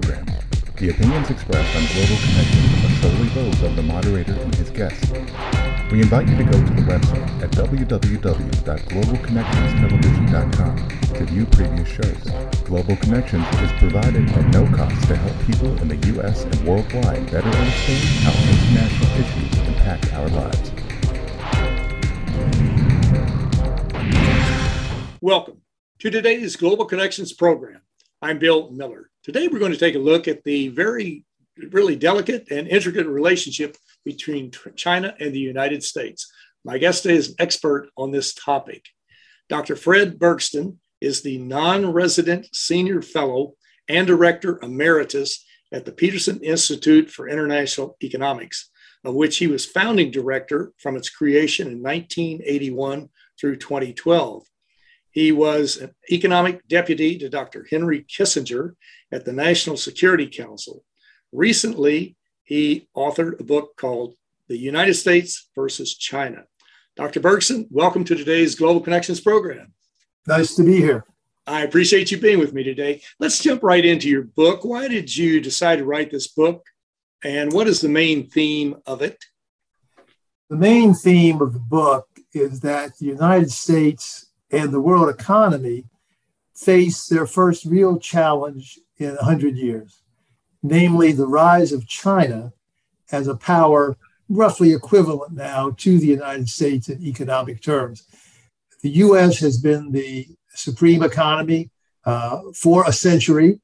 program. The opinions expressed on Global Connections are solely those of the moderator and his guests. We invite you to go to the website at www.globalconnectionstelevision.com to view previous shows. Global Connections is provided at no cost to help people in the U.S. and worldwide better understand how international issues impact our lives. Welcome to today's Global Connections program. I'm Bill Miller. Today we're going to take a look at the very, really delicate and intricate relationship between China and the United States. My guest today is an expert on this topic. Dr. Fred Bergsten is the non resident senior fellow and director emeritus at the Peterson Institute for International Economics, of which he was founding director from its creation in 1981 through 2012. He was an economic deputy to Dr. Henry Kissinger at the National Security Council. Recently, he authored a book called The United States versus China. Dr. Bergsten, welcome to today's Global Connections program. Nice to be here. I appreciate you being with me today. Let's jump right into your book. Why did you decide to write this book? And what is the main theme of it? The main theme of the book is that the United States and the world economy face their first real challenge in 100 years, namely the rise of China as a power roughly equivalent now to the United States in economic terms. The US has been the supreme economy uh, for a century.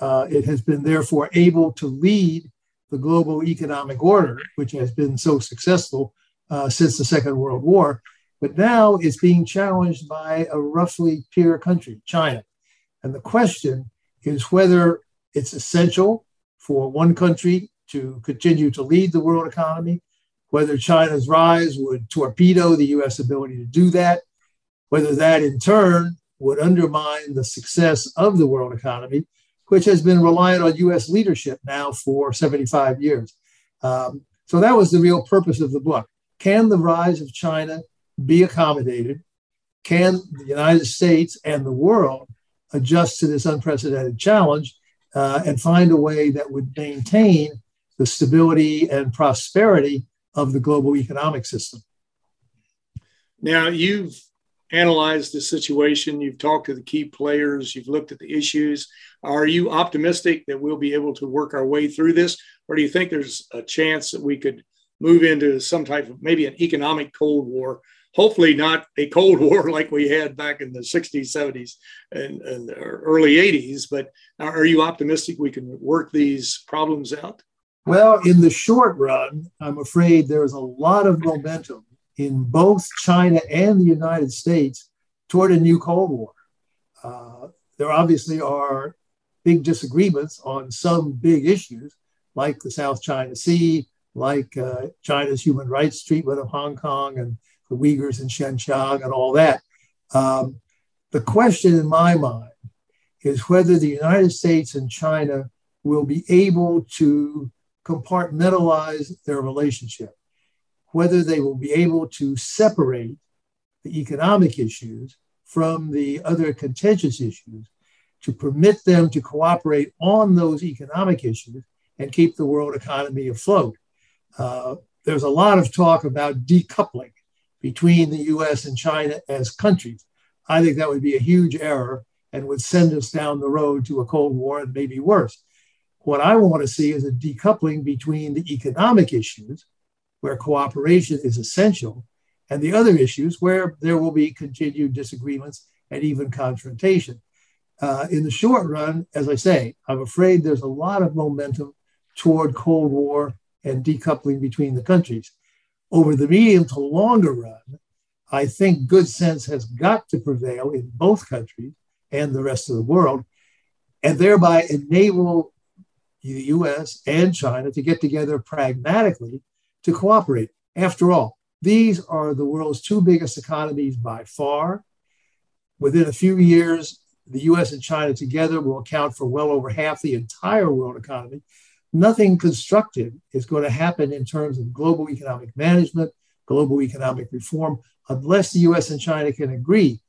Uh, it has been therefore able to lead the global economic order, which has been so successful uh, since the Second World War. But now it's being challenged by a roughly peer country, China. And the question is whether it's essential for one country to continue to lead the world economy, whether China's rise would torpedo the US ability to do that, whether that in turn would undermine the success of the world economy, which has been reliant on US leadership now for 75 years. Um, so that was the real purpose of the book. Can the rise of China be accommodated? Can the United States and the world adjust to this unprecedented challenge uh, and find a way that would maintain the stability and prosperity of the global economic system? Now, you've analyzed the situation, you've talked to the key players, you've looked at the issues. Are you optimistic that we'll be able to work our way through this? Or do you think there's a chance that we could move into some type of maybe an economic Cold War hopefully not a Cold War like we had back in the 60s, 70s, and, and early 80s. But are you optimistic we can work these problems out? Well, in the short run, I'm afraid there's a lot of momentum in both China and the United States toward a new Cold War. Uh, there obviously are big disagreements on some big issues, like the South China Sea, like uh, China's human rights treatment of Hong Kong and the Uyghurs in Xinjiang and all that. Um, the question in my mind is whether the United States and China will be able to compartmentalize their relationship, whether they will be able to separate the economic issues from the other contentious issues to permit them to cooperate on those economic issues and keep the world economy afloat. Uh, there's a lot of talk about decoupling between the US and China as countries. I think that would be a huge error and would send us down the road to a Cold War and maybe worse. What I want to see is a decoupling between the economic issues, where cooperation is essential, and the other issues where there will be continued disagreements and even confrontation. Uh, in the short run, as I say, I'm afraid there's a lot of momentum toward Cold War and decoupling between the countries over the medium to longer run, I think good sense has got to prevail in both countries and the rest of the world, and thereby enable the US and China to get together pragmatically to cooperate. After all, these are the world's two biggest economies by far. Within a few years, the US and China together will account for well over half the entire world economy nothing constructive is going to happen in terms of global economic management, global economic reform, unless the US and China can agree.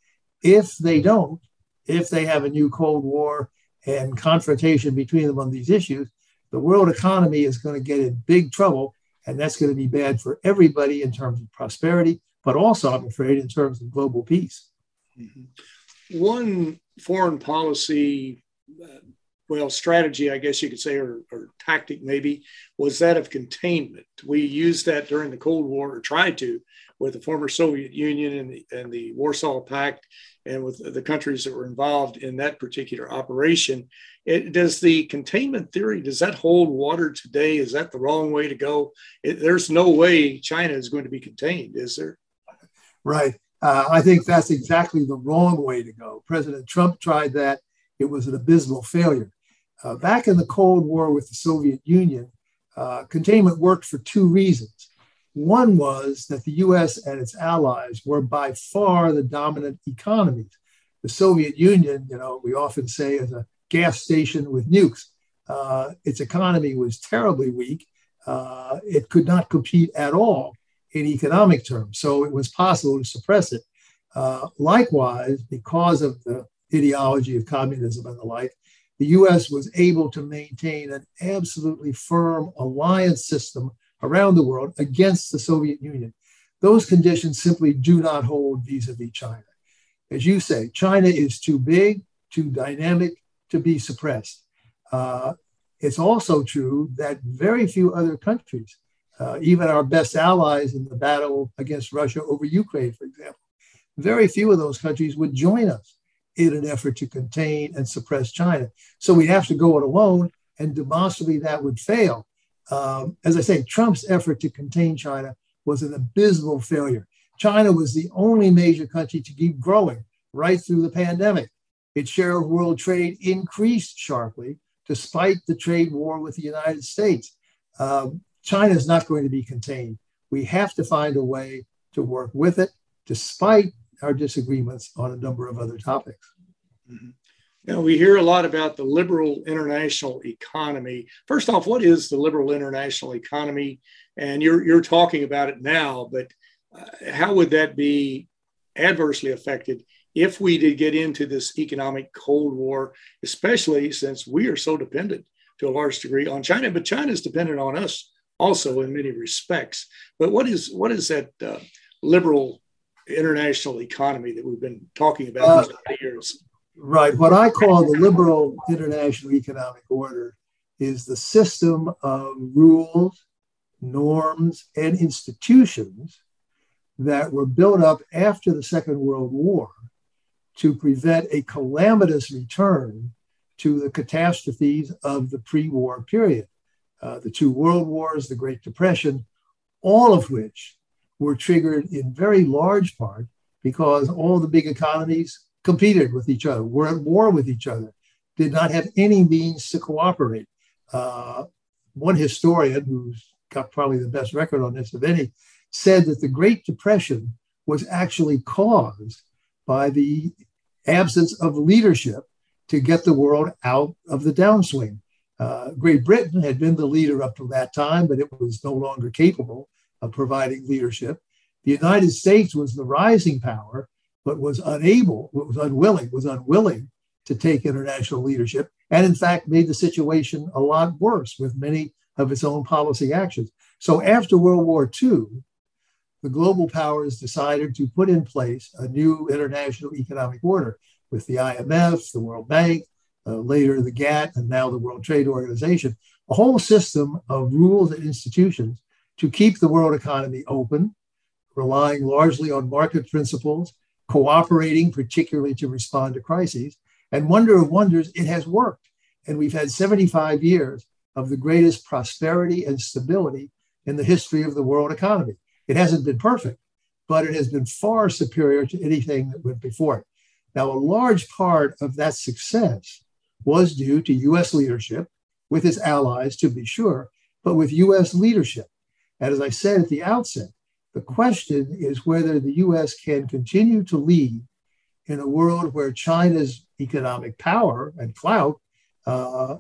If they don't, if they have a new Cold War and confrontation between them on these issues, the world economy is going to get in big trouble. And that's going to be bad for everybody in terms of prosperity, but also, I'm afraid, in terms of global peace. Mm-hmm. One foreign policy, uh, well, strategy, I guess you could say, or, or, tactic maybe, was that of containment. We used that during the Cold War, or tried to, with the former Soviet Union and the, and the Warsaw Pact, and with the countries that were involved in that particular operation. It, does the containment theory does that hold water today? Is that the wrong way to go? It, there's no way China is going to be contained, is there? Right. Uh, I think that's exactly the wrong way to go. President Trump tried that. It was an abysmal failure. Uh, back in the Cold War with the Soviet Union, uh, containment worked for two reasons. One was that the US and its allies were by far the dominant economies. The Soviet Union, you know, we often say is a gas station with nukes. Uh, its economy was terribly weak. Uh, it could not compete at all in economic terms. So it was possible to suppress it. Uh, likewise, because of the ideology of communism and the like, the US was able to maintain an absolutely firm alliance system around the world against the Soviet Union. Those conditions simply do not hold vis a vis China. As you say, China is too big, too dynamic to be suppressed. Uh, it's also true that very few other countries uh, even our best allies in the battle against Russia over Ukraine, for example. Very few of those countries would join us in an effort to contain and suppress China. So we'd have to go it alone, and demonstrably that would fail. Um, as I say, Trump's effort to contain China was an abysmal failure. China was the only major country to keep growing right through the pandemic. Its share of world trade increased sharply despite the trade war with the United States. Um, China is not going to be contained. We have to find a way to work with it, despite our disagreements on a number of other topics. Mm-hmm. Now, we hear a lot about the liberal international economy. First off, what is the liberal international economy? And you're, you're talking about it now, but uh, how would that be adversely affected if we did get into this economic Cold War, especially since we are so dependent to a large degree on China, but China is dependent on us also in many respects. But what is what is that uh, liberal international economy that we've been talking about uh, these years? Right. What I call the liberal international economic order is the system of rules, norms, and institutions that were built up after the Second World War to prevent a calamitous return to the catastrophes of the pre war period uh, the two world wars, the Great Depression, all of which were triggered in very large part because all the big economies competed with each other, were at war with each other, did not have any means to cooperate. Uh, one historian who's got probably the best record on this of any said that the Great Depression was actually caused by the absence of leadership to get the world out of the downswing. Uh, Great Britain had been the leader up to that time, but it was no longer capable of providing leadership. The United States was the rising power, but was unable, was unwilling, was unwilling to take international leadership, and in fact made the situation a lot worse with many of its own policy actions. So after World War II, the global powers decided to put in place a new international economic order with the IMF, the World Bank, uh, later the GATT, and now the World Trade Organization, a whole system of rules and institutions to keep the world economy open, relying largely on market principles, cooperating, particularly to respond to crises. And wonder of wonders, it has worked. And we've had 75 years of the greatest prosperity and stability in the history of the world economy. It hasn't been perfect, but it has been far superior to anything that went before it. Now, a large part of that success was due to US leadership with its allies, to be sure, but with US leadership. And as I said at the outset, the question is whether the US can continue to lead in a world where China's economic power and clout uh,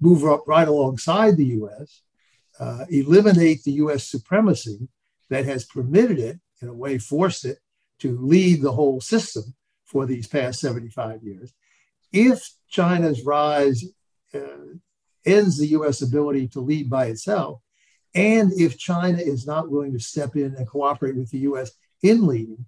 move up right alongside the US, uh, eliminate the US supremacy that has permitted it, in a way, forced it to lead the whole system for these past 75 years, if China's rise uh, ends the US ability to lead by itself, and if China is not willing to step in and cooperate with the US in leading,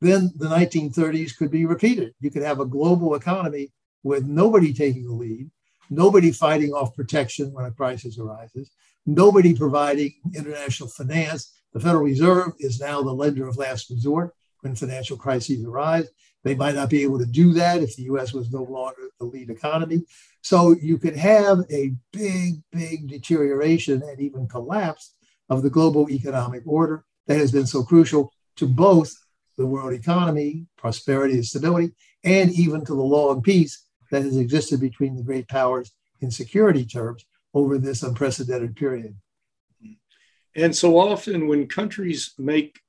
then the 1930s could be repeated. You could have a global economy with nobody taking the lead, nobody fighting off protection when a crisis arises, nobody providing international finance. The Federal Reserve is now the lender of last resort when financial crises arise. They might not be able to do that if the US was no longer the lead economy. So you could have a big, big deterioration and even collapse of the global economic order that has been so crucial to both the world economy, prosperity and stability, and even to the law and peace that has existed between the great powers in security terms over this unprecedented period. And so often, when countries make,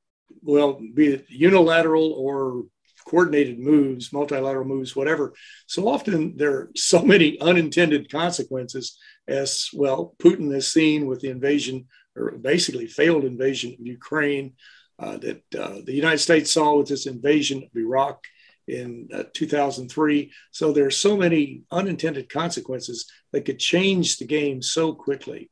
well, be it unilateral or coordinated moves, multilateral moves, whatever, so often there are so many unintended consequences, as well, Putin has seen with the invasion, or basically failed invasion of Ukraine, uh, that uh, the United States saw with this invasion of Iraq in uh, 2003. So there are so many unintended consequences that could change the game so quickly.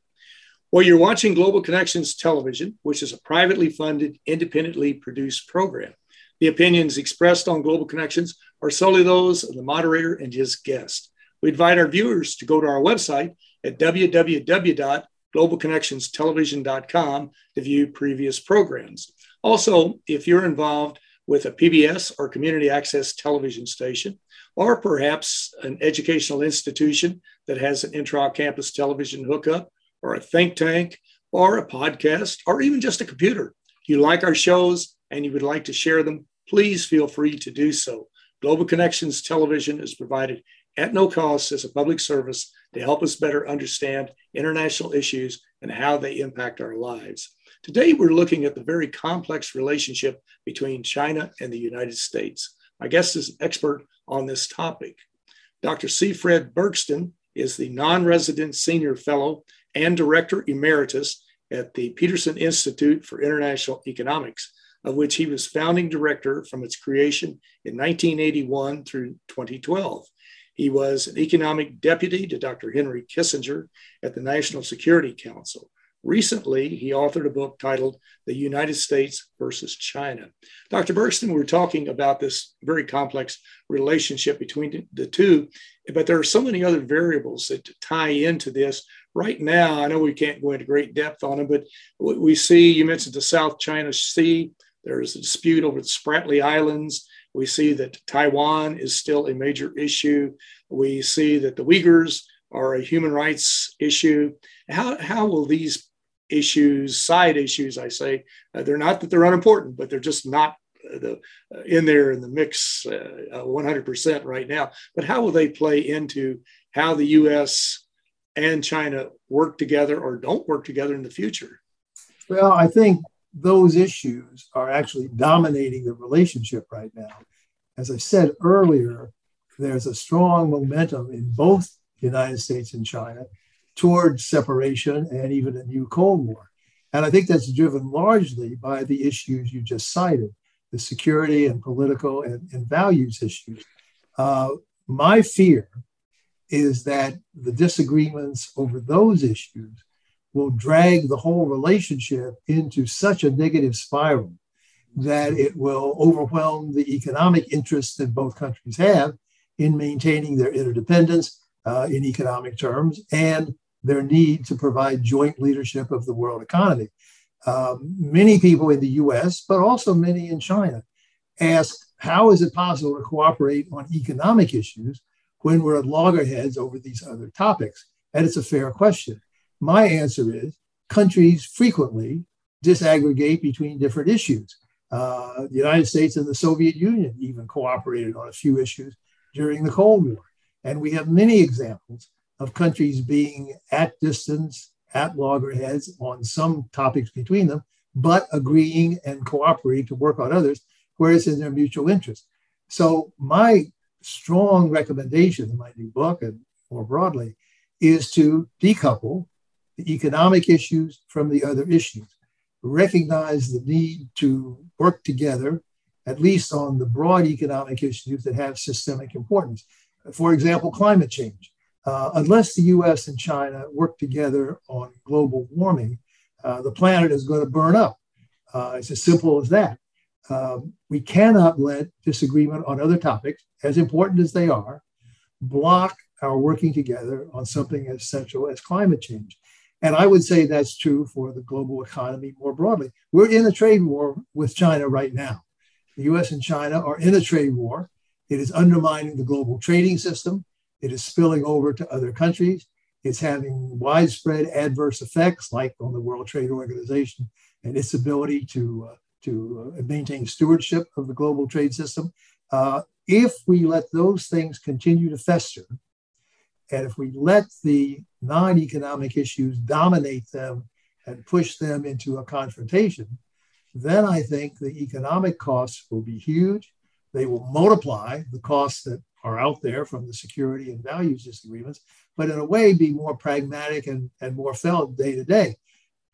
Well, you're watching Global Connections Television, which is a privately funded, independently produced program. The opinions expressed on Global Connections are solely those of the moderator and his guest. We invite our viewers to go to our website at www.globalconnectionstelevision.com to view previous programs. Also, if you're involved with a PBS or community access television station, or perhaps an educational institution that has an intra campus television hookup, or a think tank, or a podcast, or even just a computer. You like our shows and you would like to share them, please feel free to do so. Global Connections Television is provided at no cost as a public service to help us better understand international issues and how they impact our lives. Today, we're looking at the very complex relationship between China and the United States. My guest is an expert on this topic. Dr. C. Fred Bergsten is the non resident senior fellow and director emeritus at the Peterson Institute for International Economics, of which he was founding director from its creation in 1981 through 2012. He was an economic deputy to Dr. Henry Kissinger at the National Security Council. Recently, he authored a book titled The United States versus China. Dr. Bergsten, we're talking about this very complex relationship between the two, but there are so many other variables that tie into this. Right now, I know we can't go into great depth on them, but we see, you mentioned the South China Sea, there's a dispute over the Spratly Islands. We see that Taiwan is still a major issue. We see that the Uyghurs are a human rights issue. How, how will these issues, side issues, I say. Uh, they're not that they're unimportant, but they're just not uh, the, uh, in there in the mix 100% uh, right now. But how will they play into how the U.S. and China work together or don't work together in the future? Well, I think those issues are actually dominating the relationship right now. As I said earlier, there's a strong momentum in both the United States and China towards separation and even a new Cold War. And I think that's driven largely by the issues you just cited the security and political and, and values issues. Uh, my fear is that the disagreements over those issues will drag the whole relationship into such a negative spiral that it will overwhelm the economic interests that both countries have in maintaining their interdependence uh, in economic terms and their need to provide joint leadership of the world economy. Um, many people in the US, but also many in China, ask how is it possible to cooperate on economic issues when we're at loggerheads over these other topics? And it's a fair question. My answer is countries frequently disaggregate between different issues. Uh, the United States and the Soviet Union even cooperated on a few issues during the Cold War. And we have many examples of countries being at distance, at loggerheads on some topics between them, but agreeing and cooperating to work on others where it's in their mutual interest. So, my strong recommendation in my new book and more broadly is to decouple the economic issues from the other issues, recognize the need to work together, at least on the broad economic issues that have systemic importance For example, climate change. Uh, unless the US and China work together on global warming, uh, the planet is going to burn up. Uh, it's as simple as that. Um, we cannot let disagreement on other topics, as important as they are, block our working together on something as central as climate change. And I would say that's true for the global economy more broadly. We're in a trade war with China right now. The US and China are in a trade war. It is undermining the global trading system. It is spilling over to other countries. It's having widespread adverse effects, like on the World Trade Organization and its ability to, uh, to uh, maintain stewardship of the global trade system. Uh, if we let those things continue to fester, and if we let the non economic issues dominate them and push them into a confrontation, then I think the economic costs will be huge. They will multiply the costs that are out there from the security and values disagreements, but in a way be more pragmatic and, and more felt day to day.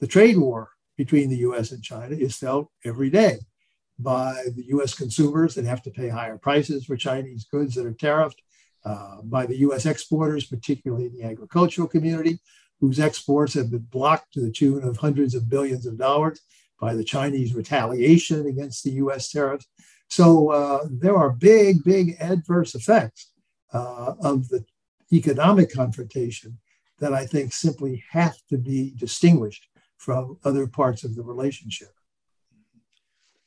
The trade war between the US and China is felt every day by the US consumers that have to pay higher prices for Chinese goods that are tariffed, uh, by the US exporters, particularly in the agricultural community, whose exports have been blocked to the tune of hundreds of billions of dollars by the Chinese retaliation against the US tariffs. So uh, there are big, big adverse effects uh, of the economic confrontation that I think simply have to be distinguished from other parts of the relationship.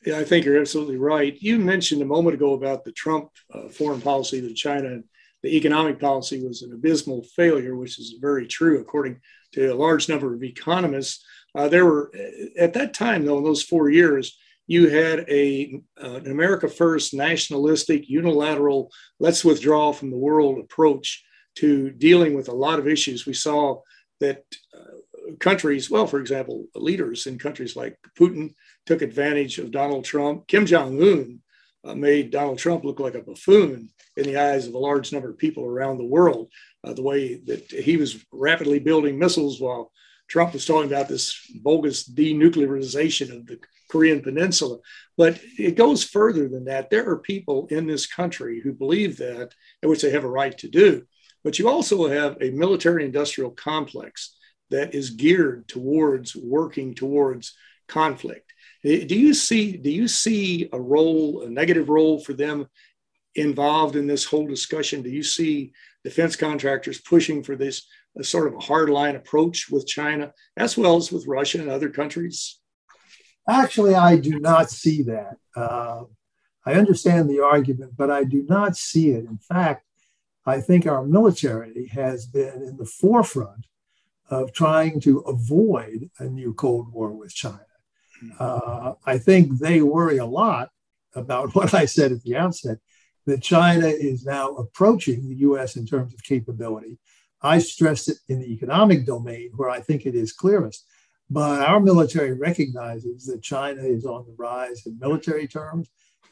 Yeah, I think you're absolutely right. You mentioned a moment ago about the Trump uh, foreign policy to China the economic policy was an abysmal failure, which is very true according to a large number of economists. Uh, there were, at that time, though, in those four years, you had a uh, an America First nationalistic, unilateral, let's withdraw from the world approach to dealing with a lot of issues. We saw that uh, countries, well, for example, leaders in countries like Putin took advantage of Donald Trump. Kim Jong Un uh, made Donald Trump look like a buffoon in the eyes of a large number of people around the world. Uh, the way that he was rapidly building missiles while Trump was talking about this bogus denuclearization of the Korean Peninsula. But it goes further than that. There are people in this country who believe that, which they have a right to do. But you also have a military industrial complex that is geared towards working towards conflict. Eh, do you see do you see a role, a negative role for them involved in this whole discussion? Do you see defense contractors pushing for this sort of a hardline approach with China as well as with Russia and other countries? Actually, I do not see that. Uh, I understand the argument, but I do not see it. In fact, I think our military has been in the forefront of trying to avoid a new Cold War with China. Uh, I think they worry a lot about what I said at the outset that China is now approaching the US in terms of capability. I stressed it in the economic domain where I think it is clearest. But our military recognizes that China is on the rise in military terms.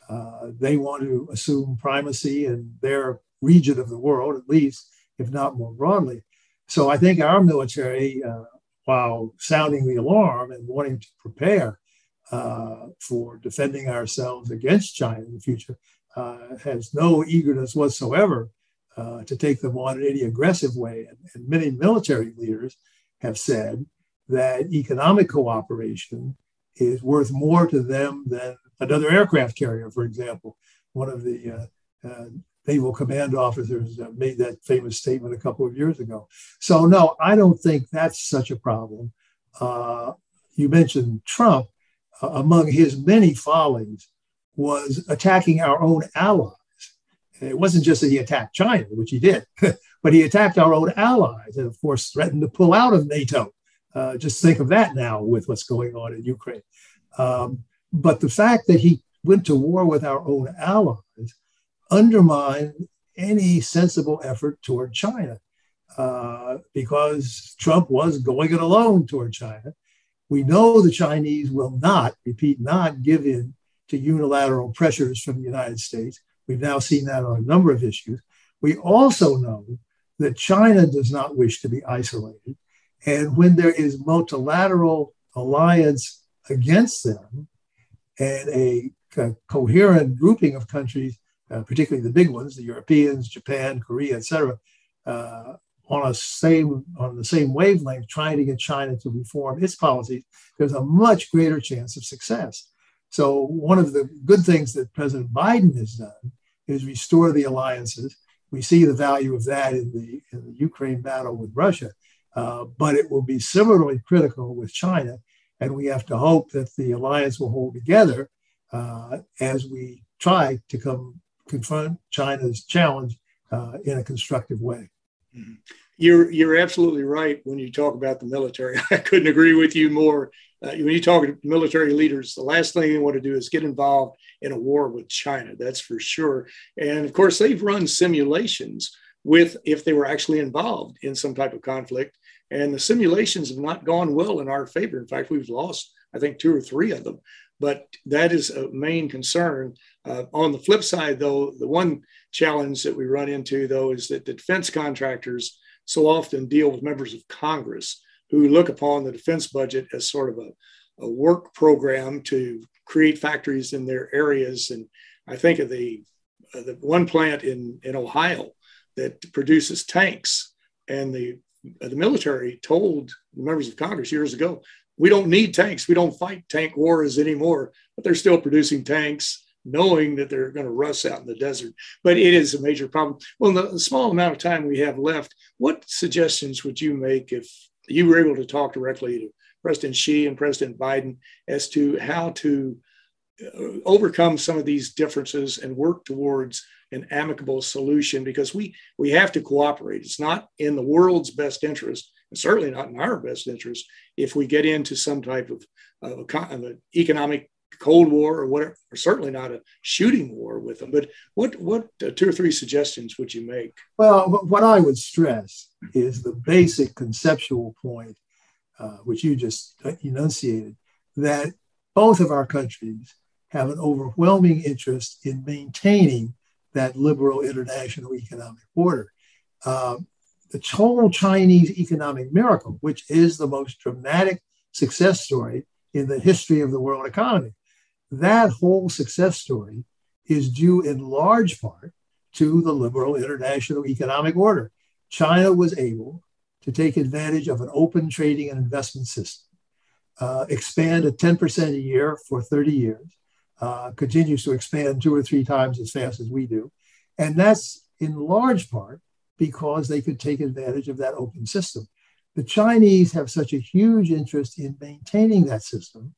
Uh, they want to assume primacy in their region of the world, at least, if not more broadly. So I think our military, uh, while sounding the alarm and wanting to prepare uh, for defending ourselves against China in the future, uh, has no eagerness whatsoever uh, to take them on in any aggressive way. And, and, many military leaders have said that economic cooperation is worth more to them than another aircraft carrier, for example. One of the uh, uh, naval command officers made that famous statement a couple of years ago. So, no, I don't think that's such a problem. Uh, you mentioned Trump. among his many follies, was attacking our own allies. It wasn't just that he attacked China, which he did, but he attacked our own allies and, of course, threatened to pull out of NATO. Uh, just think of that now with what's going on in Ukraine. Um, but the fact that he went to war with our own allies undermined any sensible effort toward China uh, because Trump was going it alone toward China. We know the Chinese will not, repeat, not give in to unilateral pressures from the United States. We've now seen that on a number of issues. We also know that China does not wish to be isolated. And when there is multilateral alliance against them and a, a coherent grouping of countries uh, particularly the big ones, the Europeans, Japan, Korea, etc., uh, on a same on the same wavelength, trying to get China to reform its policies, there's a much greater chance of success. So one of the good things that President Biden has done is restore the alliances. We see the value of that in the, in the Ukraine battle with Russia, uh, but it will be similarly critical with China. And we have to hope that the alliance will hold together uh, as we try to come confront China's challenge uh, in a constructive way. Mm-hmm. You're you're absolutely right when you talk about the military. I couldn't agree with you more. Uh, when you talk to military leaders, the last thing they want to do is get involved in a war with China. That's for sure. And of course, they've run simulations with if they were actually involved in some type of conflict, and the simulations have not gone well in our favor. In fact, we've lost I think two or three of them. But that is a main concern. Uh, on the flip side, though, the one challenge that we run into, though, is that the defense contractors so often deal with members of Congress who look upon the defense budget as sort of a, a work program to create factories in their areas. And I think of the, uh, the one plant in, in Ohio that produces tanks, and the, the military told the members of Congress years ago we don't need tanks. We don't fight tank wars anymore, but they're still producing tanks, knowing that they're going to rust out in the desert. But it is a major problem. Well, in the small amount of time we have left, what suggestions would you make if you were able to talk directly to President Xi and President Biden as to how to uh, overcome some of these differences and work towards an amicable solution because we we have to cooperate. It's not in the world's best interest and certainly not in our best interest if we get into some type of, of, an economic cold war or whatever or certainly not a shooting war with them. But what what uh, two or three suggestions would you make? Well what i would stress is the basic conceptual point uh, which you just enunciated that both of our countries have an overwhelming interest in maintaining that liberal international economic order. Uh, the whole Chinese economic miracle, which is the most dramatic success story in the history of the world economy, that whole success story is due in large part to the liberal international economic order. China was able to take advantage of an open trading and investment system, uh, expand at 10% a year for 30 years, uh, continues to expand two or three times as fast as we do. And that's in large part because they could take advantage of that open system. The Chinese have such a huge interest in maintaining that system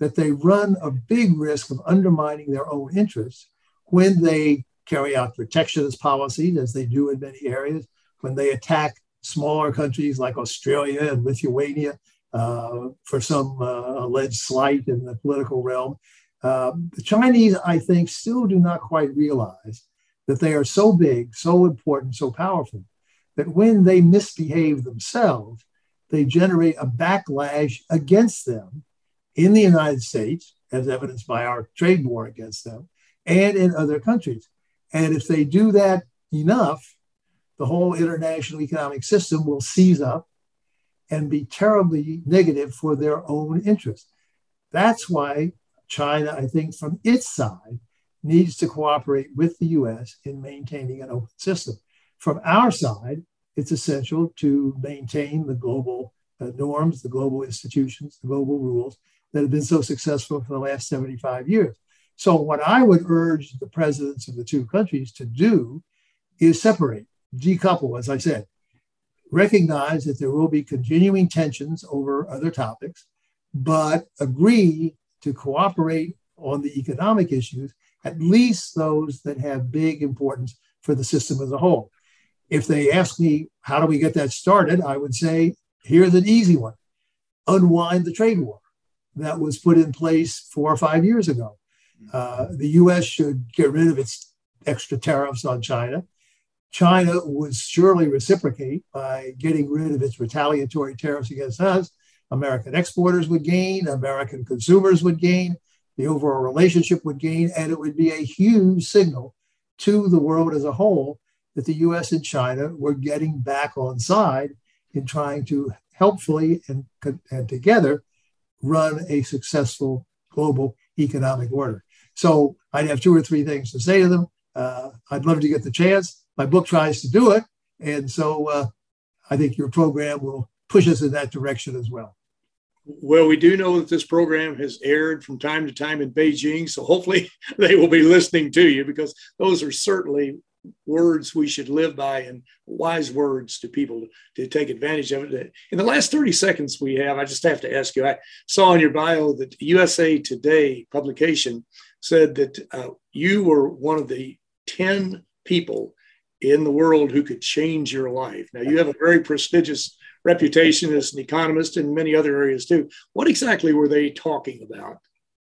that they run a big risk of undermining their own interests when they carry out protectionist policies, as they do in many areas, when they attack smaller countries like Australia and Lithuania uh, for some uh, alleged slight in the political realm. Uh, the Chinese, I think, still do not quite realize that they are so big, so important, so powerful that when they misbehave themselves, they generate a backlash against them in the United States, as evidenced by our trade war against them, and in other countries. And if they do that enough, the whole international economic system will seize up and be terribly negative for their own interest. That's why China, I think, from its side, needs to cooperate with the US in maintaining an open system. From our side, it's essential to maintain the global uh, norms, the global institutions, the global rules that have been so successful for the last 75 years. So, what I would urge the presidents of the two countries to do is separate, decouple, as I said, recognize that there will be continuing tensions over other topics, but agree to cooperate on the economic issues, at least those that have big importance for the system as a whole. If they ask me, how do we get that started? I would say, here's an easy one unwind the trade war that was put in place four or five years ago. Uh, the US should get rid of its extra tariffs on China. China would surely reciprocate by getting rid of its retaliatory tariffs against us. American exporters would gain, American consumers would gain, the overall relationship would gain, and it would be a huge signal to the world as a whole that the US and China were getting back on side in trying to helpfully and, and together run a successful global economic order. So I'd have two or three things to say to them. uh, I'd love to get the chance. My book tries to do it. And so uh, I think your program will push us in that direction as well. Well, we do know that this program has aired from time to time in Beijing, so hopefully they will be listening to you because those are certainly words we should live by and wise words to people to, take advantage of it. In the last 30 seconds we have, I just have to ask you I saw in your bio that USA Today publication said that uh, you were one of the 10 people in the world who could change your life. Now, you have a very prestigious reputation as an economist in many other areas too. What exactly were they talking about?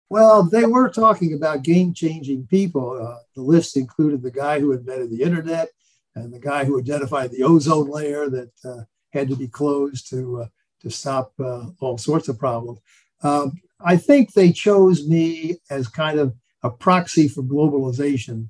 Well, they were talking about game changing people. Uh, the list included the guy who invented the internet and the guy who identified the ozone layer that uh, had to be closed to, uh, to stop uh, all sorts of problems. Um, I think they chose me as kind of a proxy for globalization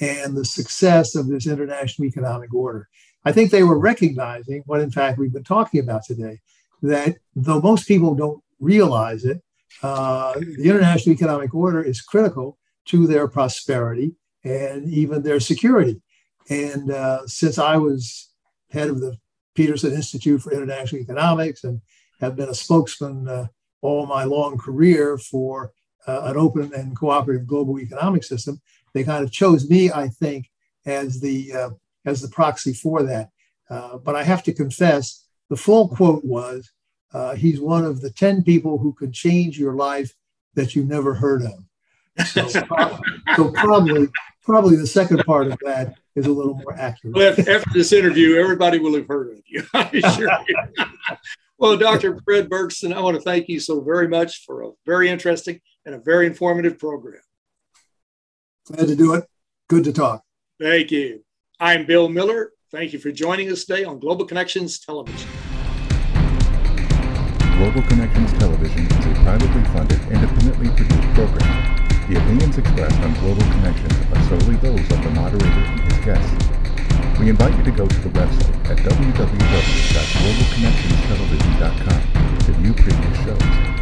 and the success of this international economic order. I think they were recognizing what, in fact, we've been talking about today that though most people don't realize it, uh, the international economic order is critical to their prosperity and even their security. And uh, since I was head of the Peterson Institute for International Economics and have been a spokesman uh, all my long career for uh, an open and cooperative global economic system, they kind of chose me, I think, as the uh, as the proxy for that. Uh, but I have to confess, the full quote was, uh, "He's one of the ten people who could change your life that you never heard of." So, so probably probably the second part of that is a little more accurate. Well, after this interview, everybody will have heard of you. sure. well, Dr. Fred Bergsten, I want to thank you so very much for a very interesting and a very informative program. Glad to do it. Good to talk. Thank you. I'm Bill Miller. Thank you for joining us today on Global Connections Television. Global Connections Television is a privately funded, independently produced program. The opinions expressed on Global Connections are solely those of the moderator and his guests. We invite you to go to the website at www.globalconnectionstelevision.com to view previous shows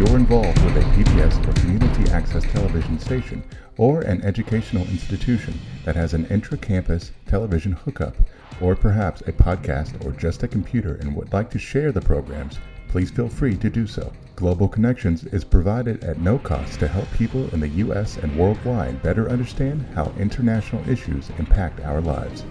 you're involved with a PBS or community access television station or an educational institution that has an intra-campus television hookup or perhaps a podcast or just a computer and would like to share the programs, please feel free to do so. Global Connections is provided at no cost to help people in the U.S. and worldwide better understand how international issues impact our lives.